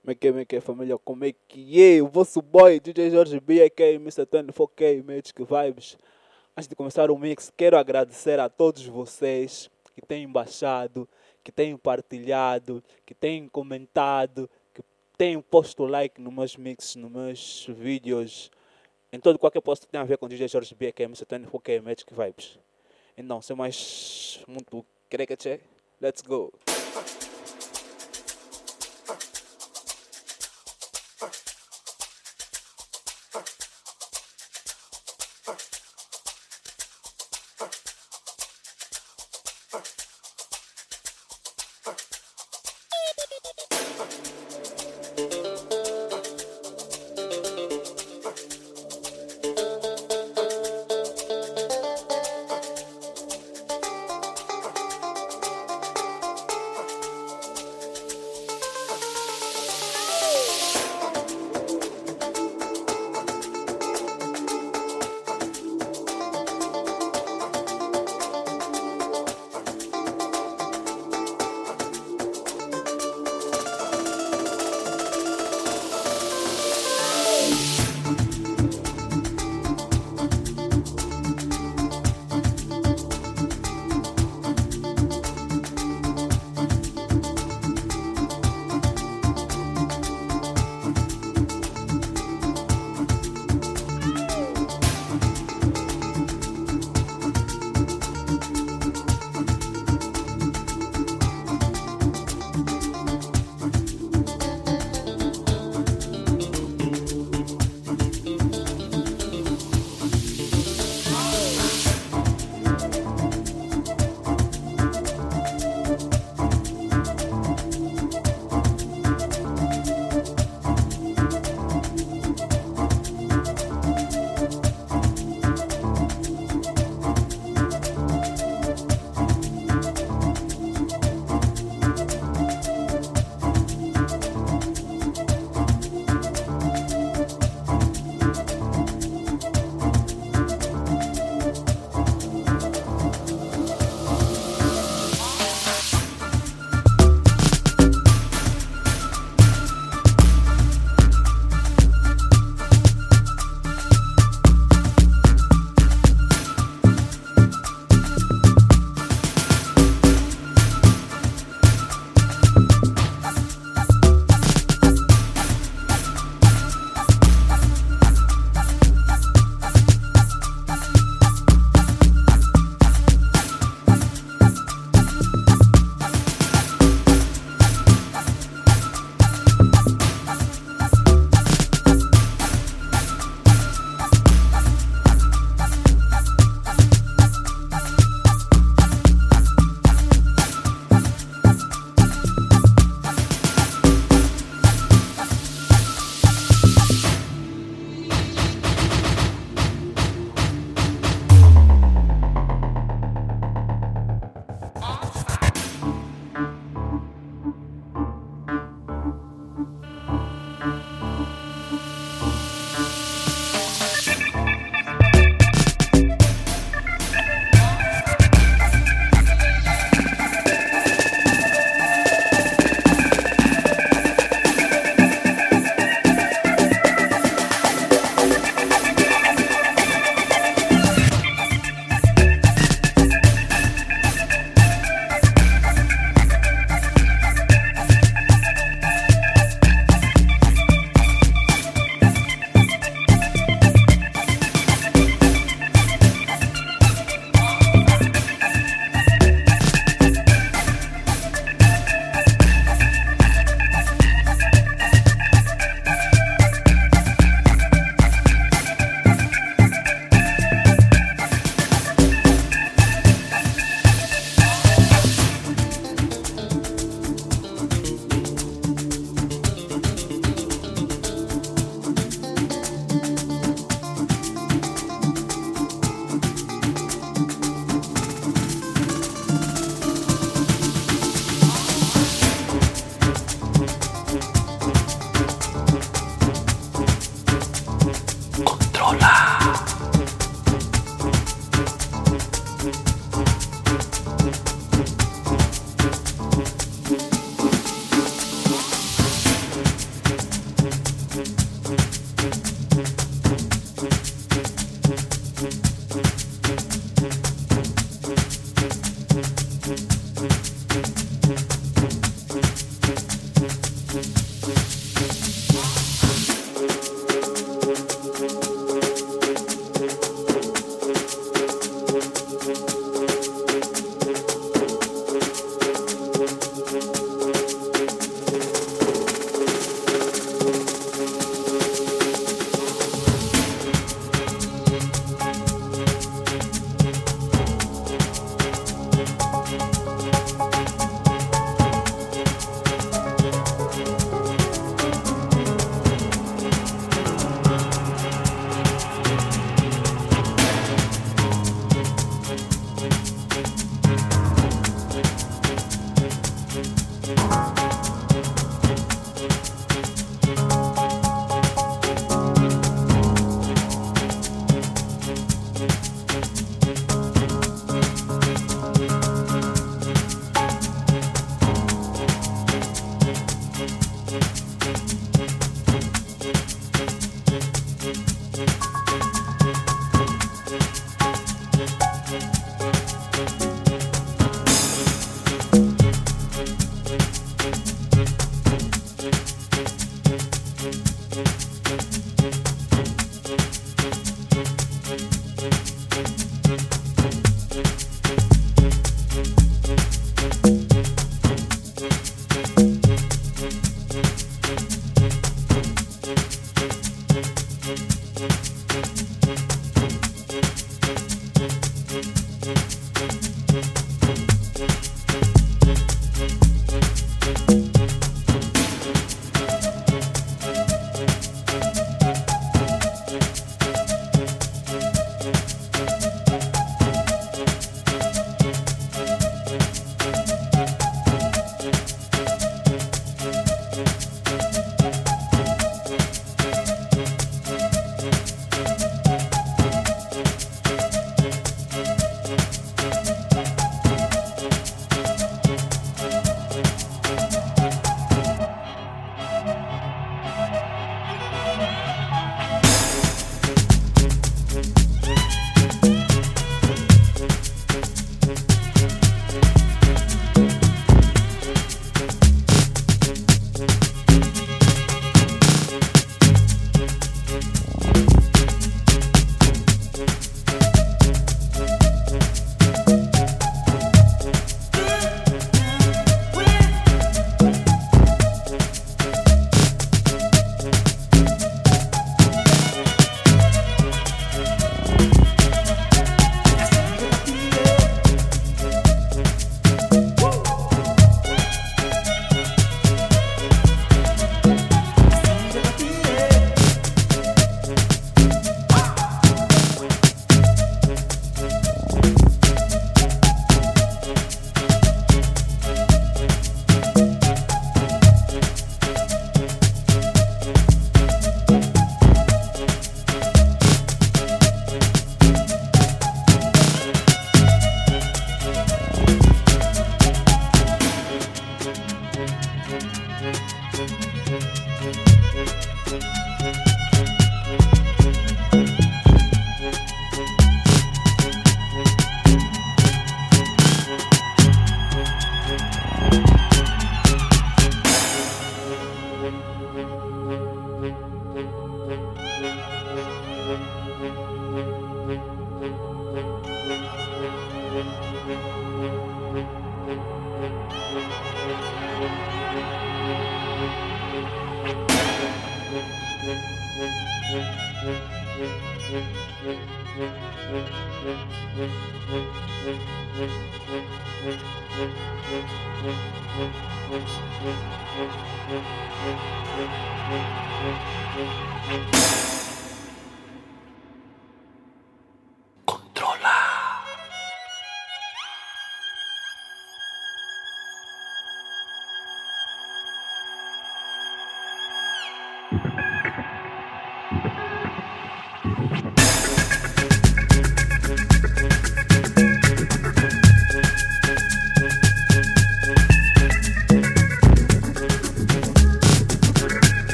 Como é que é, como é que é, família? Como é que é? O vosso boy, DJ Jorge B, aqui, Mr. 24K, Magic Vibes. Antes de começar o mix, quero agradecer a todos vocês que têm baixado, que têm partilhado, que têm comentado, que têm posto like nos meus mixes, nos meus vídeos, em todo qualquer post que tenha a ver com DJ Jorge B, aqui, Mr. 24K, Magic Vibes. Então, sem mais muito crecache, let's go.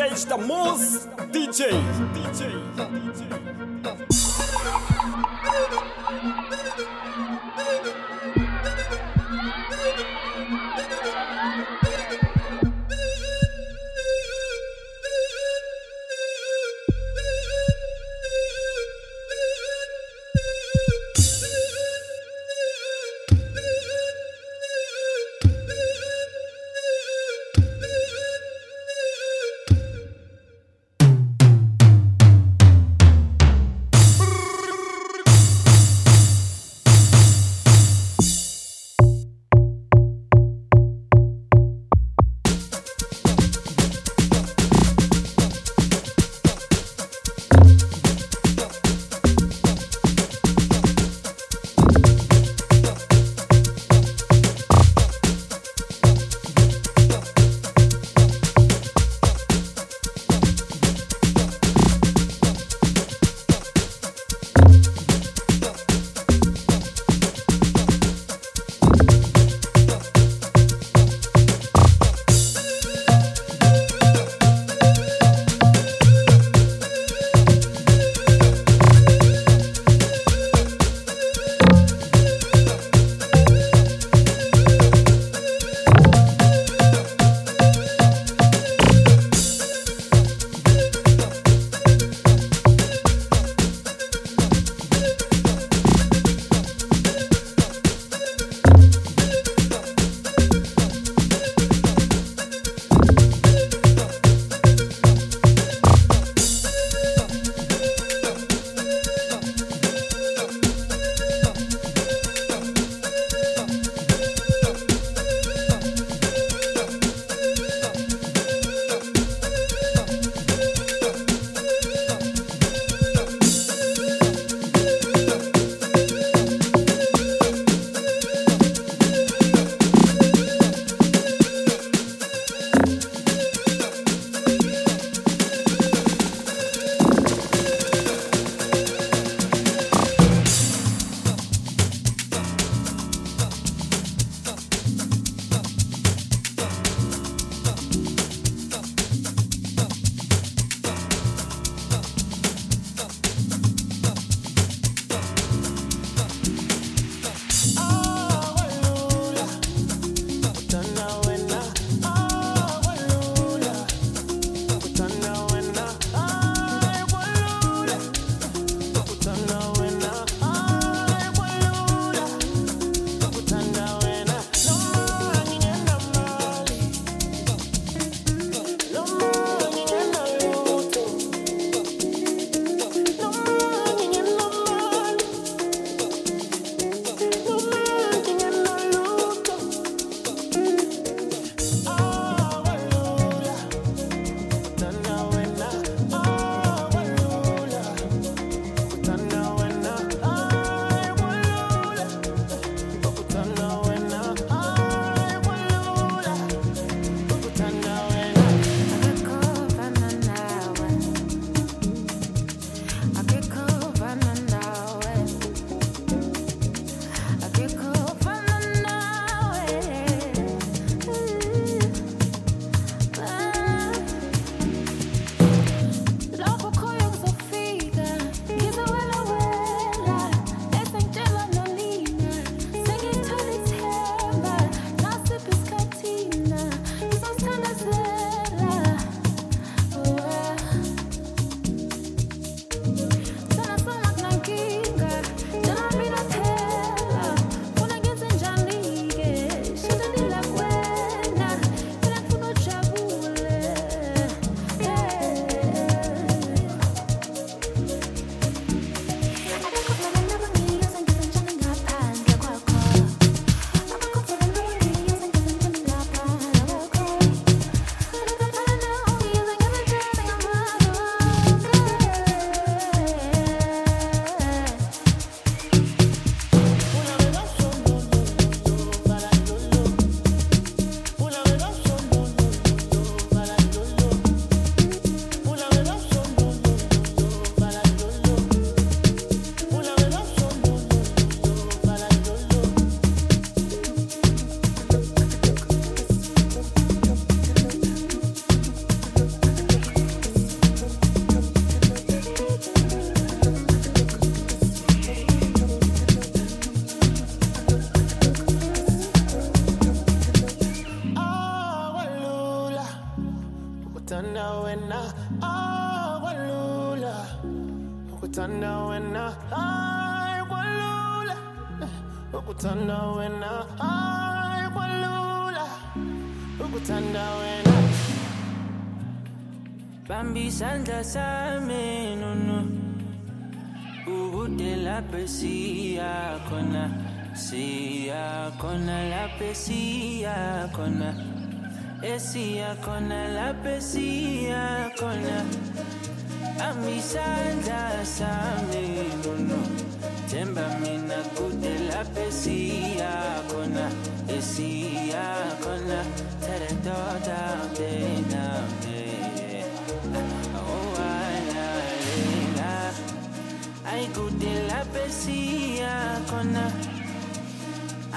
DJs da DJ, DJ. Isandla sami la Ubude laphe siyakhona Siyakhona laphe la Esiyakhona laphe siyakhona Ami isandla no no. Temba mi. pesi ya kona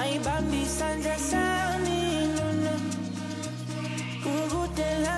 aibambi sanja sami luna kungute la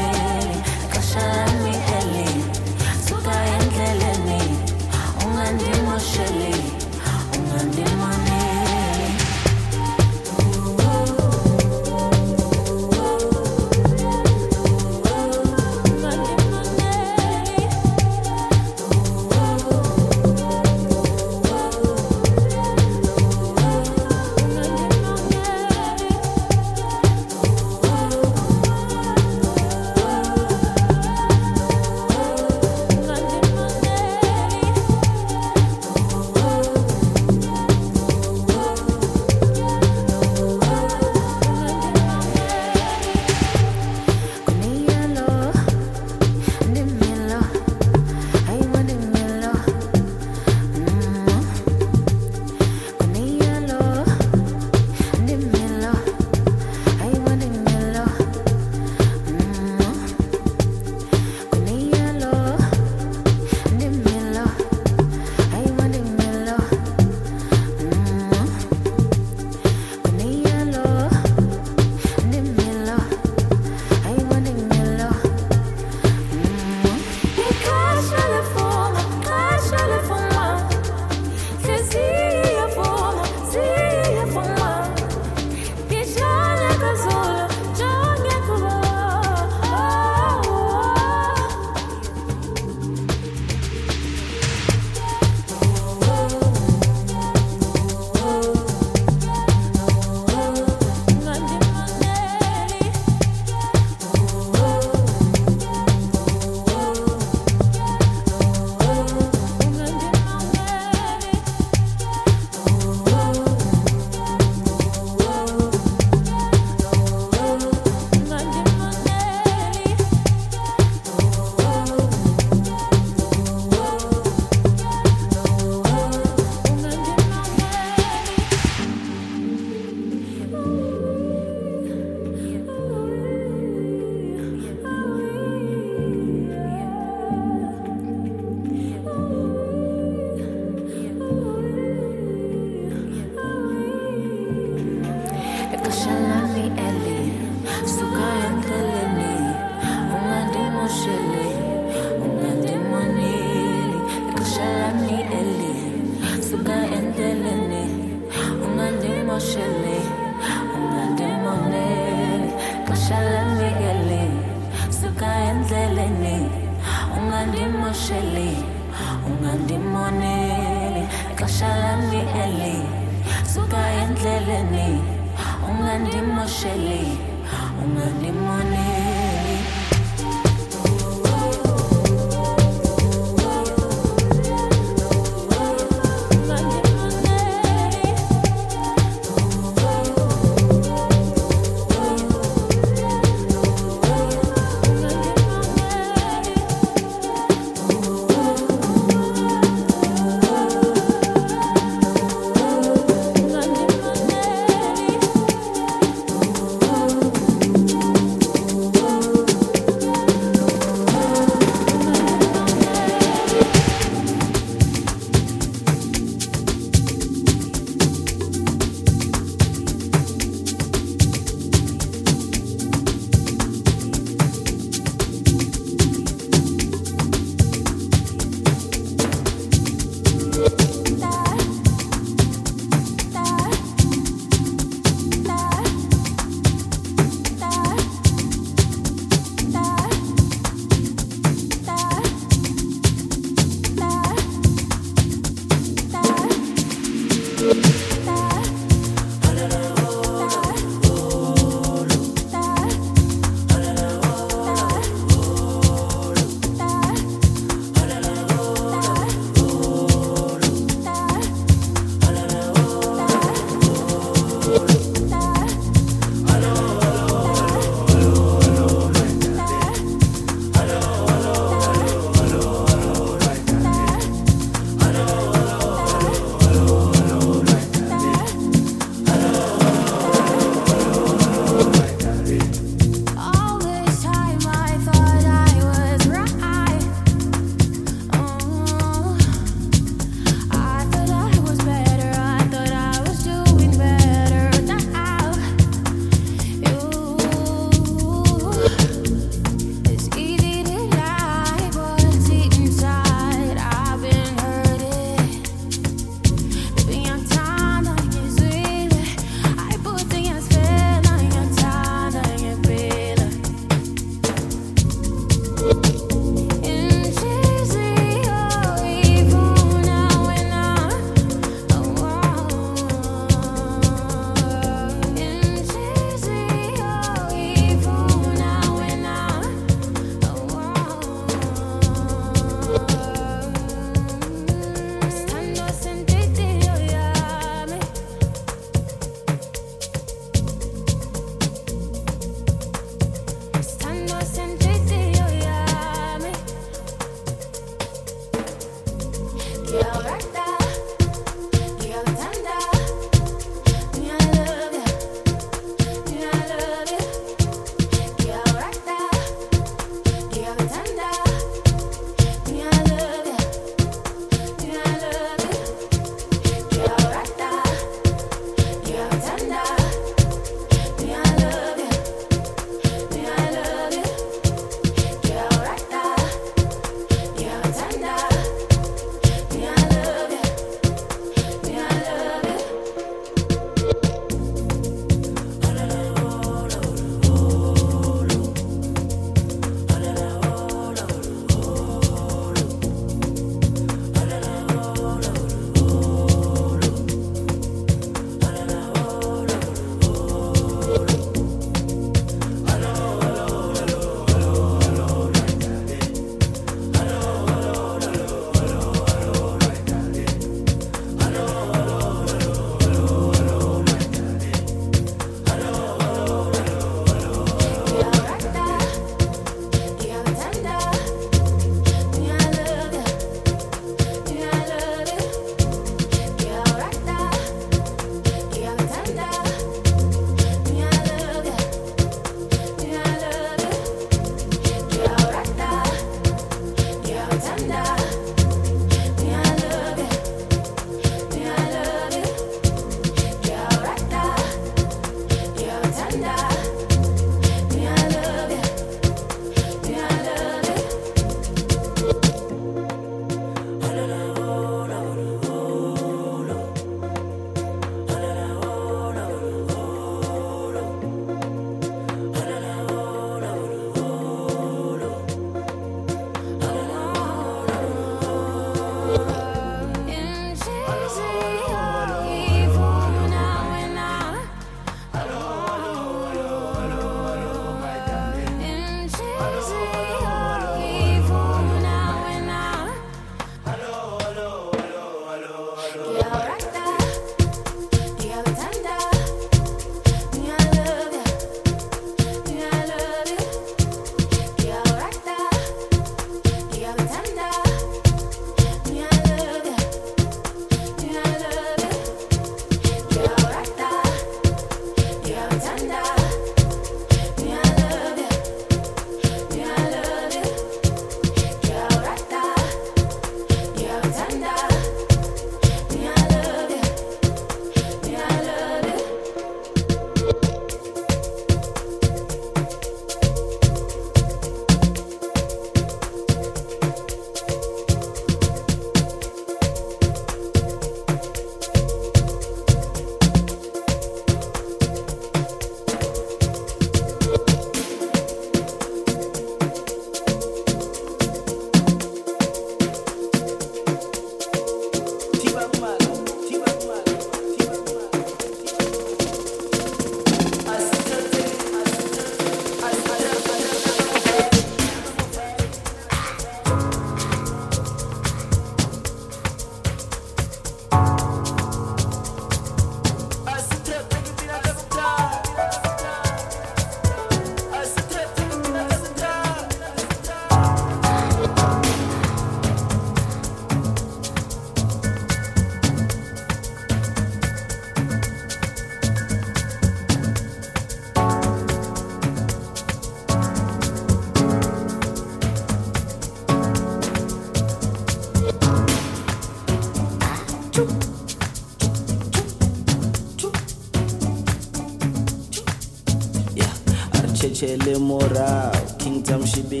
moral. Kingdom she be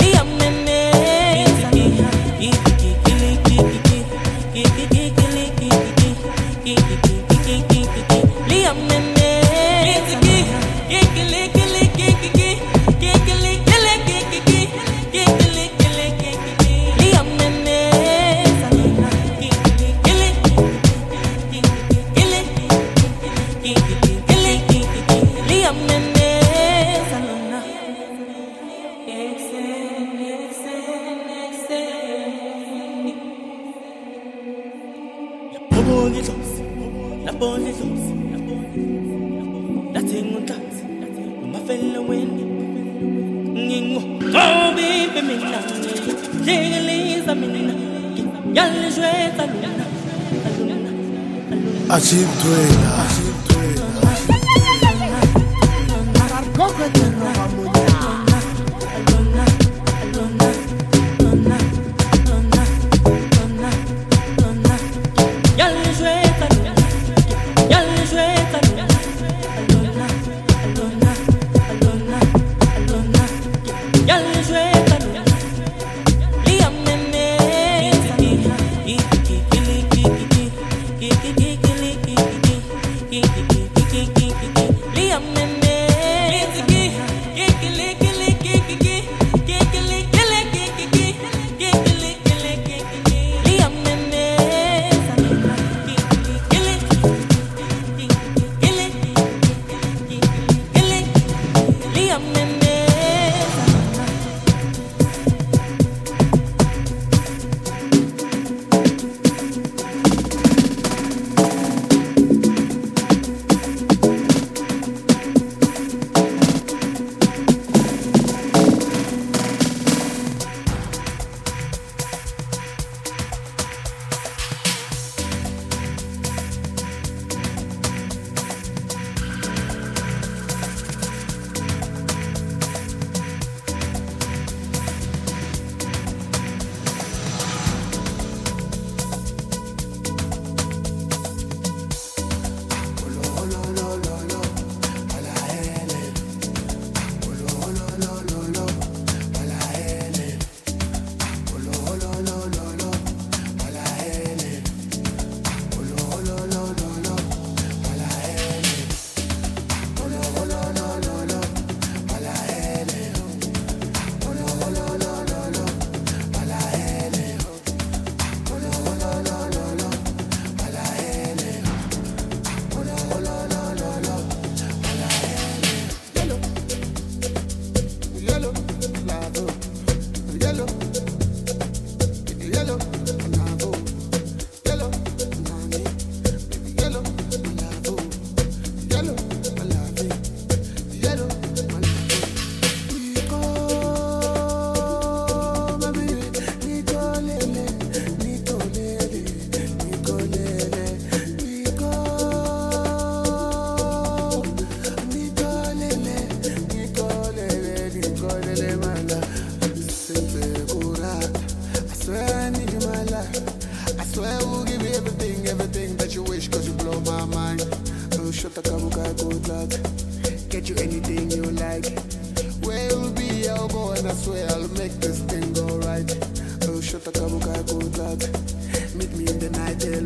Liam and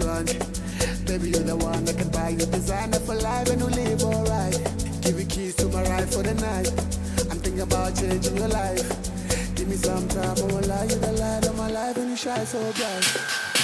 Baby, you're the one that can buy you designer for life and you live alright. Give me keys to my ride for the night. I'm thinking about changing your life. Give me some time, I won't lie, you're the light of my life and you shine so bright.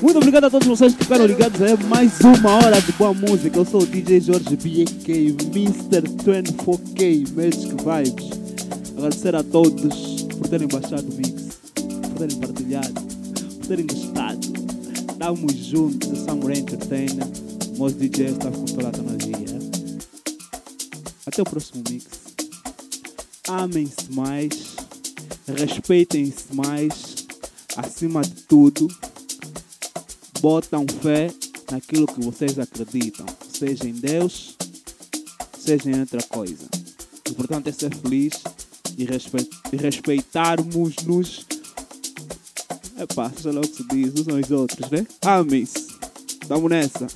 Muito obrigado a todos vocês que ficaram ligados a mais uma hora de boa música. Eu sou o DJ Jorge BK, Mr. 24K, Magic Vibes. Agradecer a todos por terem baixado o mix, por terem partilhado, por terem gostado. Estamos juntos, a Samurai Entertainer. Meus DJs estão com toda a magia. Até o próximo mix. Amem-se mais, respeitem-se mais, acima de tudo botam fé naquilo que vocês acreditam, seja em Deus, seja em outra coisa. O importante é ser feliz e, respe respeitarmos-nos. Epá, seja lá o que se diz, uns aos outros, né? Amém-se. Tamo nessa.